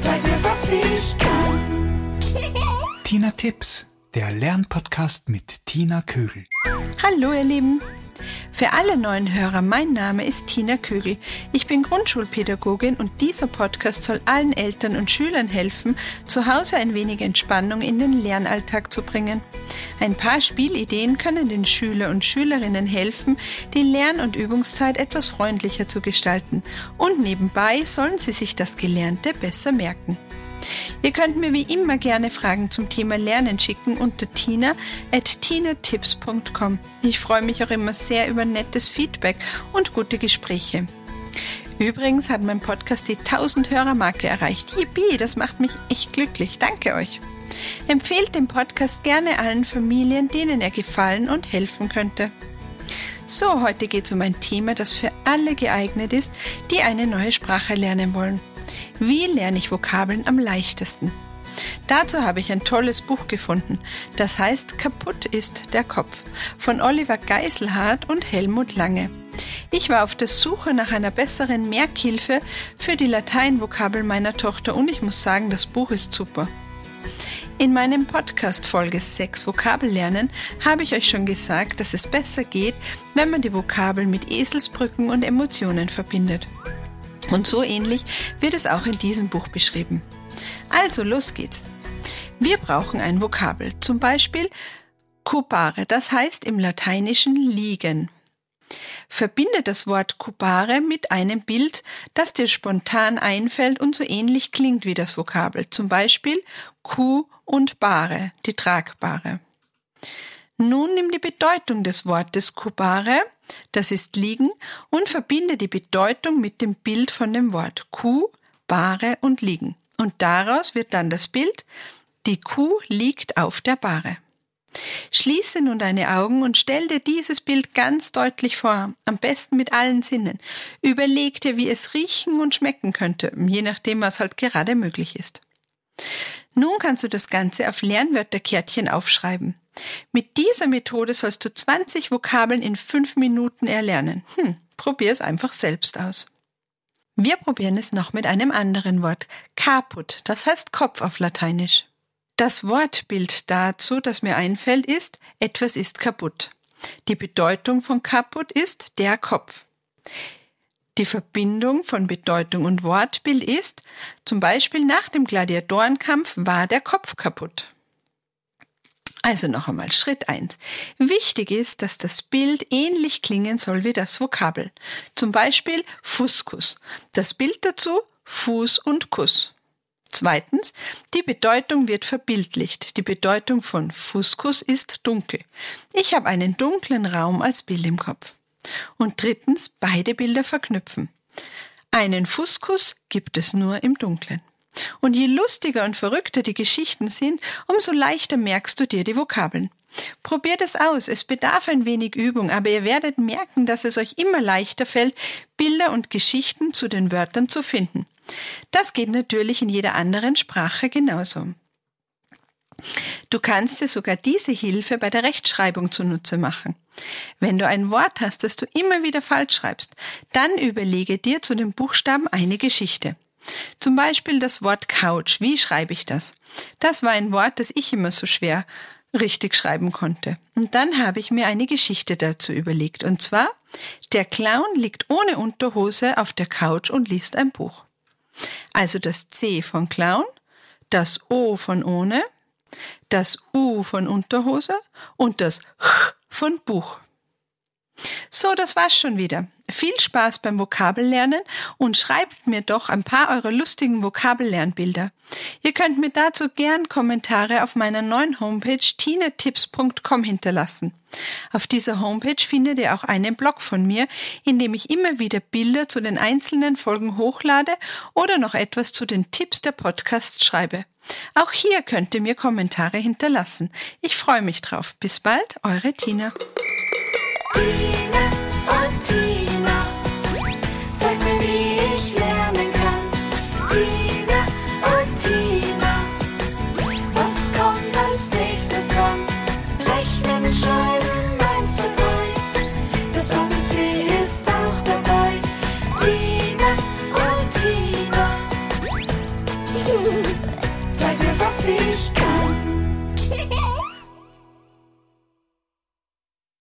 Zeig mir, was ich kann. Tina Tipps, der Lernpodcast mit Tina Kögel. Hallo, ihr Lieben. Für alle neuen Hörer, mein Name ist Tina Kögel. Ich bin Grundschulpädagogin und dieser Podcast soll allen Eltern und Schülern helfen, zu Hause ein wenig Entspannung in den Lernalltag zu bringen. Ein paar Spielideen können den Schüler und Schülerinnen helfen, die Lern- und Übungszeit etwas freundlicher zu gestalten. Und nebenbei sollen sie sich das Gelernte besser merken. Ihr könnt mir wie immer gerne Fragen zum Thema Lernen schicken unter tina at tinatips.com. Ich freue mich auch immer sehr über nettes Feedback und gute Gespräche. Übrigens hat mein Podcast die 1000 Hörermarke erreicht. Yippie, das macht mich echt glücklich. Danke euch. Empfehlt den Podcast gerne allen Familien, denen er gefallen und helfen könnte. So, heute geht es um ein Thema, das für alle geeignet ist, die eine neue Sprache lernen wollen. Wie lerne ich Vokabeln am leichtesten? Dazu habe ich ein tolles Buch gefunden. Das heißt Kaputt ist der Kopf von Oliver Geiselhardt und Helmut Lange. Ich war auf der Suche nach einer besseren Merkhilfe für die Lateinvokabel meiner Tochter und ich muss sagen, das Buch ist super. In meinem Podcast Folge 6 Vokabellernen habe ich euch schon gesagt, dass es besser geht, wenn man die Vokabeln mit Eselsbrücken und Emotionen verbindet. Und so ähnlich wird es auch in diesem Buch beschrieben. Also los geht's. Wir brauchen ein Vokabel, zum Beispiel cupare, das heißt im Lateinischen liegen. Verbinde das Wort cupare mit einem Bild, das dir spontan einfällt und so ähnlich klingt wie das Vokabel, zum Beispiel Kuh und Bare, die tragbare. Nun nimm die Bedeutung des Wortes cupare das ist liegen und verbinde die Bedeutung mit dem Bild von dem Wort Kuh, Bahre und liegen. Und daraus wird dann das Bild, die Kuh liegt auf der Bahre. Schließe nun deine Augen und stell dir dieses Bild ganz deutlich vor, am besten mit allen Sinnen. Überleg dir, wie es riechen und schmecken könnte, je nachdem, was halt gerade möglich ist. Nun kannst du das Ganze auf Lernwörterkärtchen aufschreiben. Mit dieser Methode sollst du 20 Vokabeln in 5 Minuten erlernen. Hm, probier es einfach selbst aus. Wir probieren es noch mit einem anderen Wort. Caput, das heißt Kopf auf Lateinisch. Das Wortbild dazu, das mir einfällt, ist, etwas ist kaputt. Die Bedeutung von kaputt ist der Kopf. Die Verbindung von Bedeutung und Wortbild ist, zum Beispiel nach dem Gladiatorenkampf war der Kopf kaputt. Also noch einmal Schritt eins. Wichtig ist, dass das Bild ähnlich klingen soll wie das Vokabel. Zum Beispiel Fuskus. Das Bild dazu Fuß und Kuss. Zweitens, die Bedeutung wird verbildlicht. Die Bedeutung von Fuskus ist dunkel. Ich habe einen dunklen Raum als Bild im Kopf. Und drittens, beide Bilder verknüpfen. Einen Fuskus gibt es nur im Dunklen. Und je lustiger und verrückter die Geschichten sind, umso leichter merkst du dir die Vokabeln. Probiert es aus, es bedarf ein wenig Übung, aber ihr werdet merken, dass es euch immer leichter fällt, Bilder und Geschichten zu den Wörtern zu finden. Das geht natürlich in jeder anderen Sprache genauso. Du kannst dir sogar diese Hilfe bei der Rechtschreibung zunutze machen. Wenn du ein Wort hast, das du immer wieder falsch schreibst, dann überlege dir zu dem Buchstaben eine Geschichte. Zum Beispiel das Wort Couch. Wie schreibe ich das? Das war ein Wort, das ich immer so schwer richtig schreiben konnte. Und dann habe ich mir eine Geschichte dazu überlegt. Und zwar, der Clown liegt ohne Unterhose auf der Couch und liest ein Buch. Also das C von Clown, das O von ohne, das U von Unterhose und das Ch von Buch. So, das war's schon wieder. Viel Spaß beim Vokabellernen und schreibt mir doch ein paar eurer lustigen Vokabellernbilder. Ihr könnt mir dazu gern Kommentare auf meiner neuen Homepage tinetips.com hinterlassen. Auf dieser Homepage findet ihr auch einen Blog von mir, in dem ich immer wieder Bilder zu den einzelnen Folgen hochlade oder noch etwas zu den Tipps der Podcasts schreibe. Auch hier könnt ihr mir Kommentare hinterlassen. Ich freue mich drauf. Bis bald, eure Tina.